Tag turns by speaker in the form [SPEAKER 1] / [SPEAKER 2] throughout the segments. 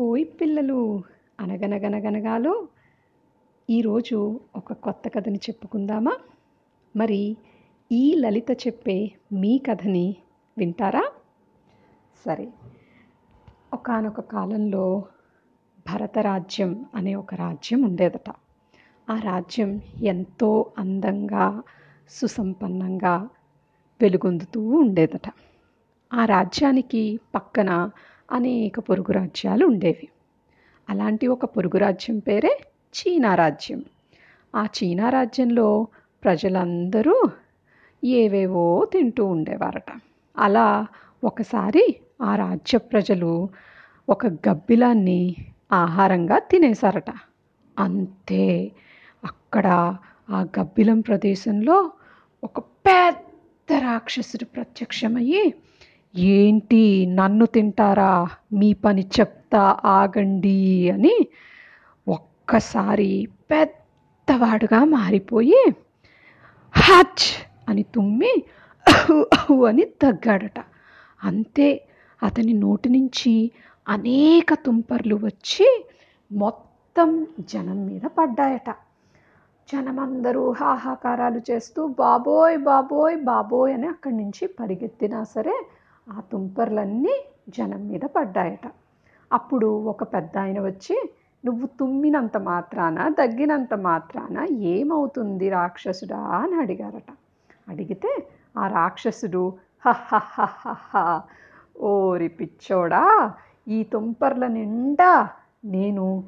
[SPEAKER 1] ఓయ్ పిల్లలు. అనగనగనగనగాలో ఈరోజు ఒక కొత్త కథని చెప్పుకుందామా? మరి ఈ లలిత చెప్పే మీ కథని వింటారా? సరే. ఒకానొక కాలంలో భరతరాజ్యం అనే ఒక రాజ్యం ఉండేదట. ఆ రాజ్యం ఎంతో అందంగా సుసంపన్నంగా వెలుగొందుతూ ఉండేదట. ఆ రాజ్యానికి పక్కన అనేక పొరుగు రాజ్యాలు ఉండేవి. అలాంటి ఒక పొరుగు రాజ్యం పేరే చీనా రాజ్యం. ఆ చీనా రాజ్యంలో ప్రజలందరూ ఏవేవో తింటూ ఉండేవారట. అలా ఒకసారి ఆ రాజ్య ప్రజలు ఒక గబ్బిలాన్ని ఆహారంగా తినేశారట. అంతే అక్కడ ఆ గబ్బిలం ప్రదేశంలో ఒక పెద్ద రాక్షసుడు ప్రత్యక్షమయ్యి ఏంటి నన్ను తింటారా? మీ పని చెప్తా ఆగండి అని ఒక్కసారి పెద్దవాడుగా మారిపోయి హచ్ అని తుమ్మి అని తగ్గాడట. అంతే అతని నోటి నుంచి అనేక తుంపర్లు వచ్చి మొత్తం జనం మీద పడ్డాయట. జనమందరూ హాహాకారాలు చేస్తూ బాబోయ్ బాబోయ్ బాబోయ్ అని అక్కడి నుంచి పరిగెత్తినా సరే ఆ తుంపర్లన్నీ జనం మీద పడ్డాయట. అప్పుడు ఒక పెద్ద ఆయన వచ్చి నువ్వు తుమ్మినంత మాత్రాన దగ్గినంత మాత్రాన ఏమవుతుంది రాక్షసుడా? అని అడిగారట. అడిగితే ఆ రాక్షసుడు హహహహహ ఓరి పిచ్చోడా ఈ తుంపర్ల నిండా నేను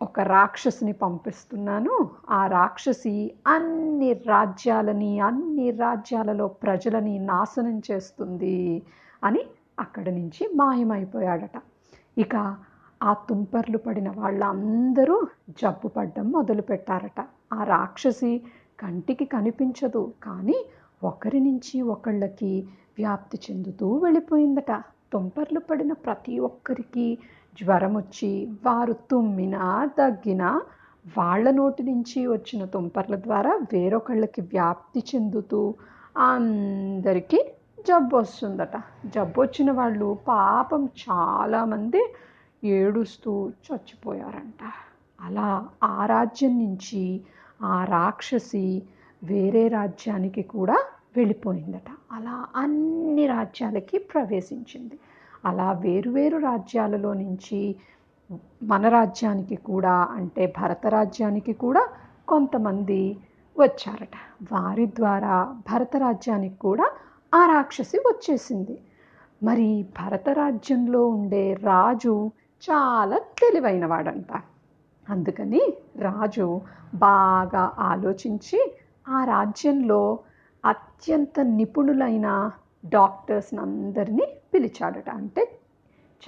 [SPEAKER 1] ఒక రాక్షసుని పంపిస్తున్నాను. ఆ రాక్షసి అన్ని రాజ్యాలని అన్ని రాజ్యాలలో ప్రజలని నాశనం చేస్తుంది అని అక్కడి నుంచి మాయమైపోయాడట. ఇక ఆ తుంపర్లు పడిన వాళ్ళందరూ జబ్బు పడ్డం మొదలుపెట్టారట. ఆ రాక్షసి కంటికి కనిపించదు కానీ ఒకరి నుంచి ఒకళ్ళకి వ్యాప్తి చెందుతూ వెళ్ళిపోయిందట. తుంపర్లు పడిన ప్రతి ఒక్కరికి జ్వరం వచ్చి వారు తుమ్మినా దగ్గినా వాళ్ళ నోటి నుంచి వచ్చిన తుంపర్ల ద్వారా వేరొకళ్ళకి వ్యాప్తి చెందుతూ అందరికీ జబ్బు వస్తుందట జబ్బు వచ్చిన వాళ్ళు పాపం చాలామంది ఏడుస్తూ చచ్చిపోయారంట. అలా ఆ రాజ్యం నుంచి ఆ రాక్షసి వేరే రాజ్యానికి కూడా వెళ్ళిపోయిందట. అలా అన్ని రాజ్యాలకి ప్రవేశించింది. అలా వేరువేరు రాజ్యాలలో నుంచి మన రాజ్యానికి కూడా అంటే భరత రాజ్యానికి కూడా కొంతమంది వచ్చారట. వారి ద్వారా భరత రాజ్యానికి కూడా ఆ రాక్షసి వచ్చేసింది. మరి భరత రాజ్యంలో ఉండే రాజు చాలా తెలివైనవాడంట. అందుకని రాజు బాగా ఆలోచించి ఆ రాజ్యంలో అత్యంత నిపుణులైన డాక్టర్స్ని అందరినీ పిలిచాడట. అంటే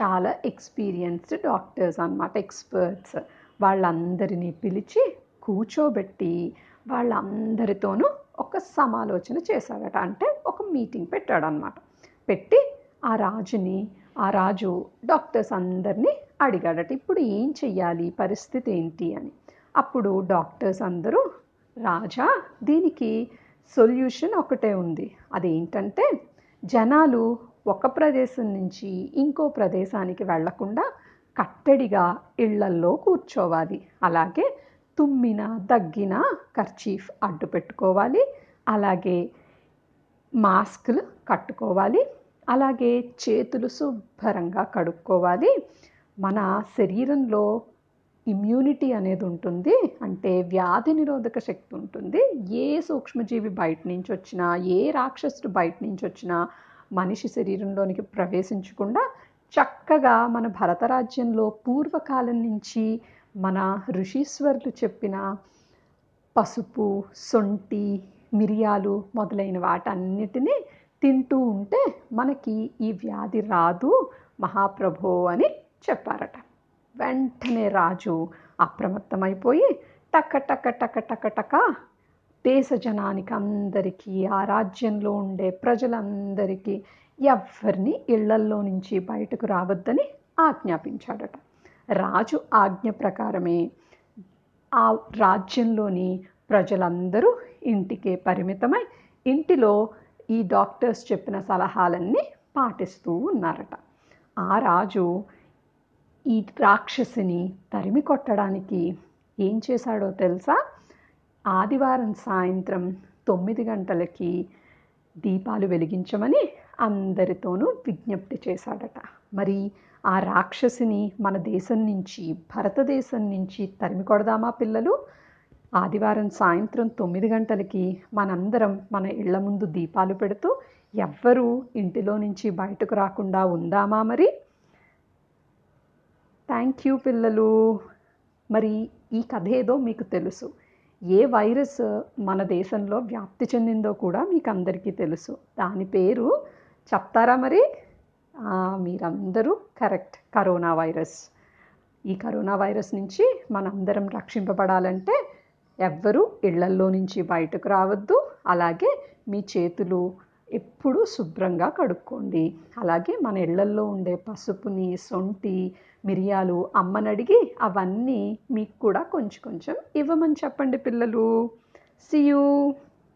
[SPEAKER 1] చాలా ఎక్స్పీరియన్స్డ్ డాక్టర్స్ అన్నమాట ఎక్స్పర్ట్స్. వాళ్ళందరినీ పిలిచి కూర్చోబెట్టి వాళ్ళందరితోనూ ఒక సమాలోచన చేశాడట. అంటే ఒక మీటింగ్ పెట్టాడనమాట పెట్టి ఆ రాజుని ఆ రాజు డాక్టర్స్ అందరినీ అడిగాడట. ఇప్పుడు ఏం చెయ్యాలి? పరిస్థితి ఏంటి? అని. అప్పుడు డాక్టర్స్ అందరూ రాజా దీనికి సొల్యూషన్ ఒకటే ఉంది. అదేంటంటే జనాలు ఒక ప్రదేశం నుంచి ఇంకో ప్రదేశానికి వెళ్ళకుండా కట్టడిగా ఇళ్ళల్లో కూర్చోవాలి. అలాగే తుమ్మిన దగ్గిన కర్చీఫ్ అడ్డు పెట్టుకోవాలి. అలాగే మాస్కులు కట్టుకోవాలి. అలాగే చేతులు శుభ్రంగా కడుక్కోవాలి. మన శరీరంలో ఇమ్యూనిటీ అనేది ఉంటుంది. అంటే వ్యాధి నిరోధక శక్తి ఉంటుంది. ఏ సూక్ష్మజీవి బయట నుంచి వచ్చినా ఏ రాక్షసుడు బయట నుంచి వచ్చినా మనిషి శరీరంలోనికి ప్రవేశించకుండా చక్కగా మన భరతరాజ్యంలో పూర్వకాలం నుంచి మన ఋషీశ్వరులు చెప్పిన పసుపు సొంటి మిరియాలు మొదలైన వాటన్నిటినీ తింటూ ఉంటే మనకి ఈ వ్యాధి రాదు మహాప్రభో అని చెప్పారట. వెంటనే రాజు అప్రమత్తమైపోయి టక టక టక టక టక దేశ జనానికి అందరికీ ఆ రాజ్యంలో ఉండే ప్రజలందరికీ ఎవరిని ఇళ్ళల్లో నుంచి బయటకు రావద్దని ఆజ్ఞాపించాడట. రాజు ఆజ్ఞ ప్రకారమే ఆ రాజ్యంలోని ప్రజలందరూ ఇంటికే పరిమితమై ఇంటిలో ఈ డాక్టర్స్ చెప్పిన సలహాలన్నీ పాటిస్తూ ఉన్నారట. ఆ రాజు ఈ రాక్షసిని తరిమి కొట్టడానికి ఏం చేశాడో తెలుసా? ఆదివారం సాయంత్రం తొమ్మిది గంటలకి దీపాలు వెలిగించమని అందరితోనూ విజ్ఞప్తి చేశాడట. మరి ఆ రాక్షసిని మన దేశం నుంచి భారతదేశం నుంచి తరిమి కొడదామా పిల్లలు? ఆదివారం సాయంత్రం తొమ్మిది గంటలకి మనందరం మన ఇళ్ళ ముందు దీపాలు పెడుతూ ఎవ్వరూ ఇంటిలో నుంచి బయటకు రాకుండా ఉందామా మరి? థ్యాంక్ యూ పిల్లలు. మరి ఈ కథ ఏదో మీకు తెలుసు. ఏ వైరస్ మన దేశంలో వ్యాప్తి చెందిందో కూడా మీకు అందరికీ తెలుసు. దాని పేరు చెప్తారా మరి? మీరందరూ కరెక్ట్. Corona virus. ఈ కరోనా వైరస్ నుంచి మనందరం రక్షింపబడాలంటే ఎవ్వరూ ఇళ్ళల్లో నుంచి బయటకు రావద్దు. అలాగే మీ చేతులు ఎప్పుడూ శుభ్రంగా కడుక్కోండి. అలాగే మన ఇళ్ళల్లో ఉండే పసుపుని సొంటి మిరియాలు అమ్మని అడిగి అవన్నీ మీకు కూడా కొంచెం కొంచెం ఇవ్వమని చెప్పండి పిల్లలు. సియూ